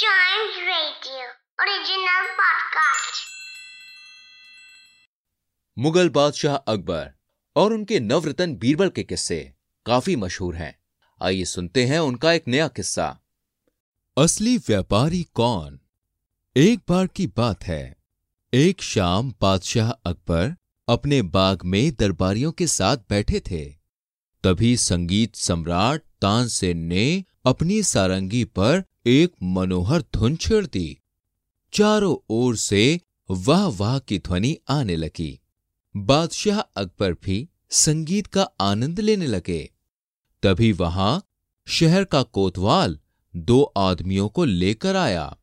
Original podcast. Mughal बादशाह अकबर और उनके नवरतन बीरबल के किस्से काफ़ी मशहूर हैं। आइए सुनते हैं उनका एक नया किस्सा। असली व्यापारी कौन? एक बार की बात है। एक शाम बादशाह अकबर अपने बाग में दरबारियों के साथ बैठे थे। तभी संगीत सम्राट तानसेन ने अपनी सारंगी पर एक मनोहर धुन छेड़ दी चारों ओर से वाह वाह की ध्वनि आने लगी। बादशाह अकबर भी संगीत का आनंद लेने लगे। तभी वहाँ शहर का कोतवाल दो आदमियों को लेकर आया।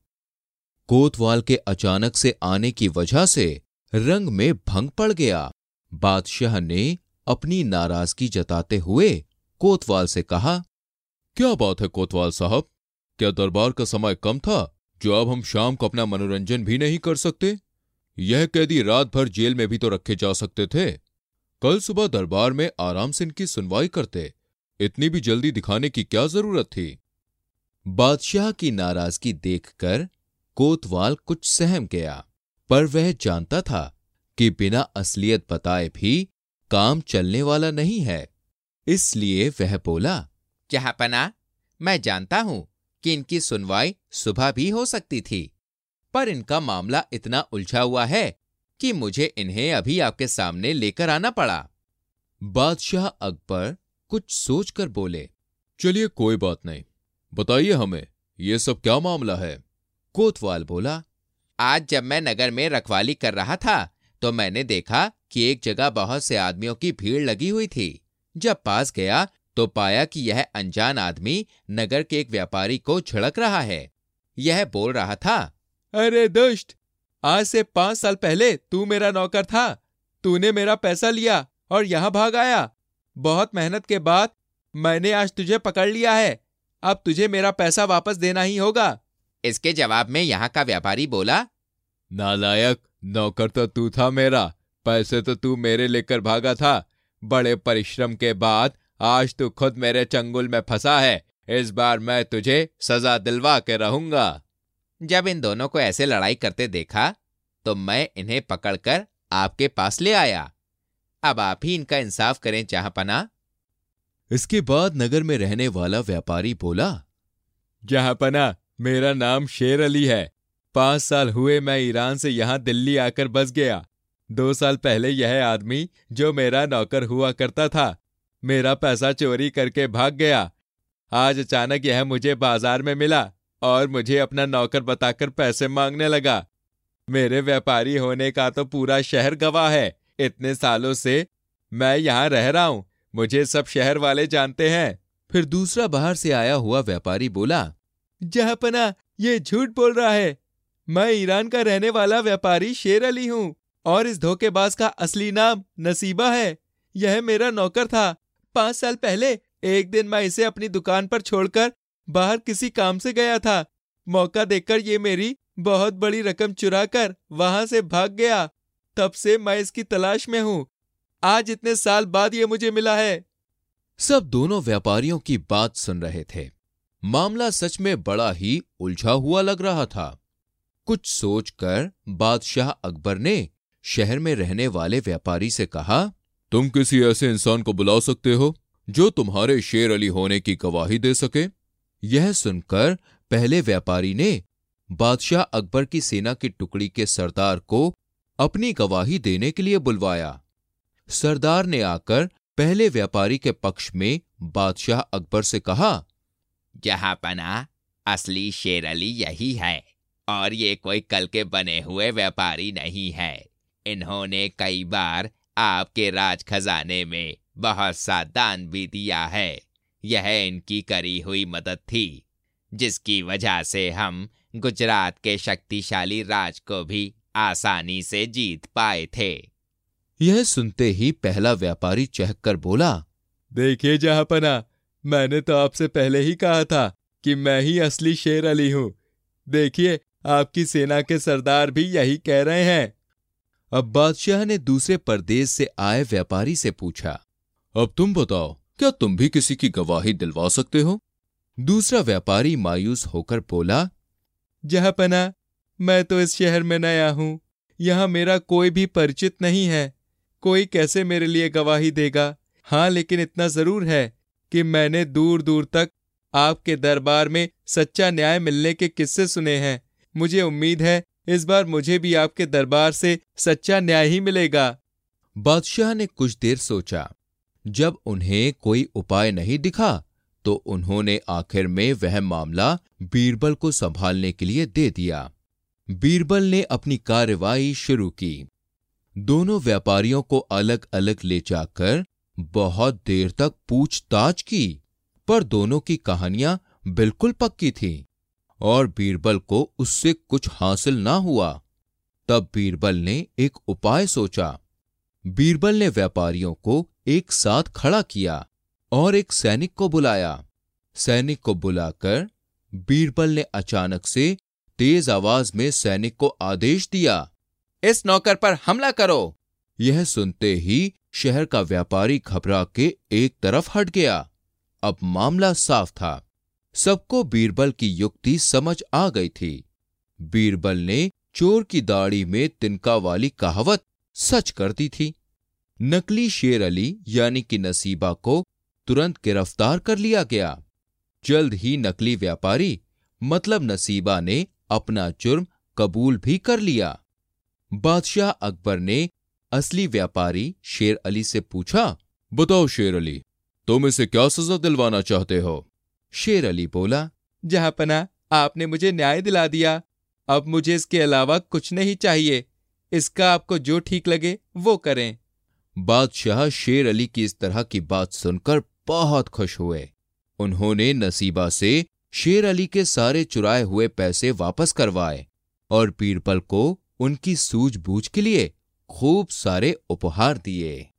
कोतवाल के अचानक से आने की वजह से रंग में भंग पड़ गया। बादशाह ने अपनी नाराज़गी जताते हुए कोतवाल से कहा, क्या बात है कोतवाल साहब? क्या दरबार का समय कम था, जो अब हम शाम को अपना मनोरंजन भी नहीं कर सकते? यह कैदी रात भर जेल में भी तो रखे जा सकते थे। कल सुबह दरबार में आराम से इनकी सुनवाई करते। इतनी भी जल्दी दिखाने की क्या ज़रूरत थी? बादशाह की नाराज़गी देखकर कोतवाल कुछ सहम गया, पर वह जानता था कि बिना असलियत बताए भी काम चलने वाला नहीं है। इसलिए वह बोला जहापना मैं जानता हूँ। कि इनकी सुनवाई सुबह भी हो सकती थी। पर इनका मामला इतना उलझा हुआ है कि मुझे इन्हें अभी आपके सामने लेकर आना पड़ा। बादशाह अकबर कुछ सोचकर बोले, चलिए, कोई बात नहीं। बताइए हमें, ये सब क्या मामला है? कोतवाल बोला, आज जब मैं नगर में रखवाली कर रहा था तो मैंने देखा कि एक जगह बहुत से आदमियों की भीड़ लगी हुई थी। जब पास गया तो पाया कि यह अनजान आदमी नगर के एक व्यापारी को छिड़क रहा है। यह बोल रहा था, अरे दुष्ट, आज से पाँच साल पहले तू मेरा नौकर था। तूने मेरा पैसा लिया और यहाँ भाग आया। बहुत मेहनत के बाद मैंने आज तुझे पकड़ लिया है। अब तुझे मेरा पैसा वापस देना ही होगा। इसके जवाब में यहाँ का व्यापारी बोला, नालायक, नौकर तो तू था मेरा। पैसे तो तू मेरे लेकर भागा था। बड़े परिश्रम के बाद आज तू खुद मेरे चंगुल में फंसा है। इस बार मैं तुझे सजा दिलवा के रहूँगा। जब इन दोनों को ऐसे लड़ाई करते देखा तो मैं इन्हें पकड़कर आपके पास ले आया। अब आप ही इनका इंसाफ करें पना इसके बाद नगर में रहने वाला व्यापारी बोला जहांपना मेरा नाम शेर अली है। पाँच साल हुए मैं ईरान से यहाँ दिल्ली आकर बस गया। दो साल पहले यह आदमी जो मेरा नौकर हुआ करता था मेरा पैसा चोरी करके भाग गया। आज अचानक यह मुझे बाज़ार में मिला और मुझे अपना नौकर बताकर पैसे मांगने लगा। मेरे व्यापारी होने का तो पूरा शहर गवाह है। इतने सालों से मैं यहाँ रह रहा हूँ। मुझे सब शहर वाले जानते हैं। फिर दूसरा बाहर से आया हुआ व्यापारी बोला जहापना ये झूठ बोल रहा है। मैं ईरान का रहने वाला व्यापारी शेर अली हूँ और इस धोखेबाज का असली नाम नसीबा है। यह मेरा नौकर था। पाँच साल पहले एक दिन मैं इसे अपनी दुकान पर छोड़कर बाहर किसी काम से गया था। मौका देखकर ये मेरी बहुत बड़ी रकम चुरा कर वहाँ से भाग गया। तब से मैं इसकी तलाश में हूँ। आज इतने साल बाद ये मुझे मिला है। सब दोनों व्यापारियों की बात सुन रहे थे। मामला सच में बड़ा ही उलझा हुआ लग रहा था। कुछ सोचकर बादशाह अकबर ने शहर में रहने वाले व्यापारी से कहा तुम किसी ऐसे इंसान को बुला सकते हो, जो तुम्हारे शेर अली होने की गवाही दे सके? यह सुनकर पहले व्यापारी ने बादशाह अकबर की सेना की टुकड़ी के सरदार को अपनी गवाही देने के लिए बुलवाया। सरदार ने आकर पहले व्यापारी के पक्ष में बादशाह अकबर से कहा, जहाँ पना असली शेर अली यही है, और ये कोई कल के बने हुए व्यापारी नहीं है। इन्होंने कई बार आपके राज खजाने में बहुत सा दान भी दिया है। यह इनकी करी हुई मदद थी जिसकी वजह से हम गुजरात के शक्तिशाली राज को भी आसानी से जीत पाए थे। यह सुनते ही पहला व्यापारी चहक कर बोला देखिए जहापना मैंने तो आपसे पहले ही कहा था कि मैं ही असली शेर अली हूँ। देखिए आपकी सेना के सरदार भी यही कह रहे हैं। अब बादशाह ने दूसरे परदेश से आए व्यापारी से पूछा, अब तुम बताओ, क्या तुम भी किसी की गवाही दिलवा सकते हो? दूसरा व्यापारी मायूस होकर बोला जहापना मैं तो इस शहर में नया हूँ। यहाँ मेरा कोई भी परिचित नहीं है। कोई कैसे मेरे लिए गवाही देगा? हाँ लेकिन इतना ज़रूर है कि मैंने दूर दूर तक आपके दरबार में सच्चा न्याय मिलने के किस्से सुने हैं। मुझे उम्मीद है इस बार मुझे भी आपके दरबार से सच्चा न्याय ही मिलेगा। बादशाह ने कुछ देर सोचा। जब उन्हें कोई उपाय नहीं दिखा तो उन्होंने आखिर में वह मामला बीरबल को संभालने के लिए दे दिया। बीरबल ने अपनी कार्रवाई शुरू की। दोनों व्यापारियों को अलग अलग ले जाकर बहुत देर तक पूछताछ की, पर दोनों की कहानियाँ बिल्कुल पक्की थी। और बीरबल को उससे कुछ हासिल ना हुआ। तब बीरबल ने एक उपाय सोचा। बीरबल ने व्यापारियों को एक साथ खड़ा किया और एक सैनिक को बुलाया। सैनिक को बुलाकर बीरबल ने अचानक से तेज आवाज़ में सैनिक को आदेश दिया, इस नौकर पर हमला करो! यह सुनते ही शहर का व्यापारी घबरा के एक तरफ़ हट गया। अब मामला साफ़ था। सबको बीरबल की युक्ति समझ आ गई थी। बीरबल ने चोर की दाढ़ी में तिनका वाली कहावत सच कर दी थी। नकली शेर अली, यानी कि नसीबा को तुरंत गिरफ़्तार कर लिया गया। जल्द ही नकली व्यापारी मतलब नसीबा ने अपना जुर्म कबूल भी कर लिया। बादशाह अकबर ने असली व्यापारी शेर अली से पूछा, बताओ शेर अली, तुम इसे क्या सजा दिलवाना चाहते हो? शेर अली बोला, जहाँ पना, आपने मुझे न्याय दिला दिया। अब मुझे इसके अलावा कुछ नहीं चाहिए। इसका आपको जो ठीक लगे, वो करें। बादशाह शेर अली की इस तरह की बात सुनकर बहुत खुश हुए। उन्होंने नसीबा से शेर अली के सारे चुराए हुए पैसे वापस करवाए और पीरपल को उनकी सूझबूझ के लिए खूब सारे उपहार दिए।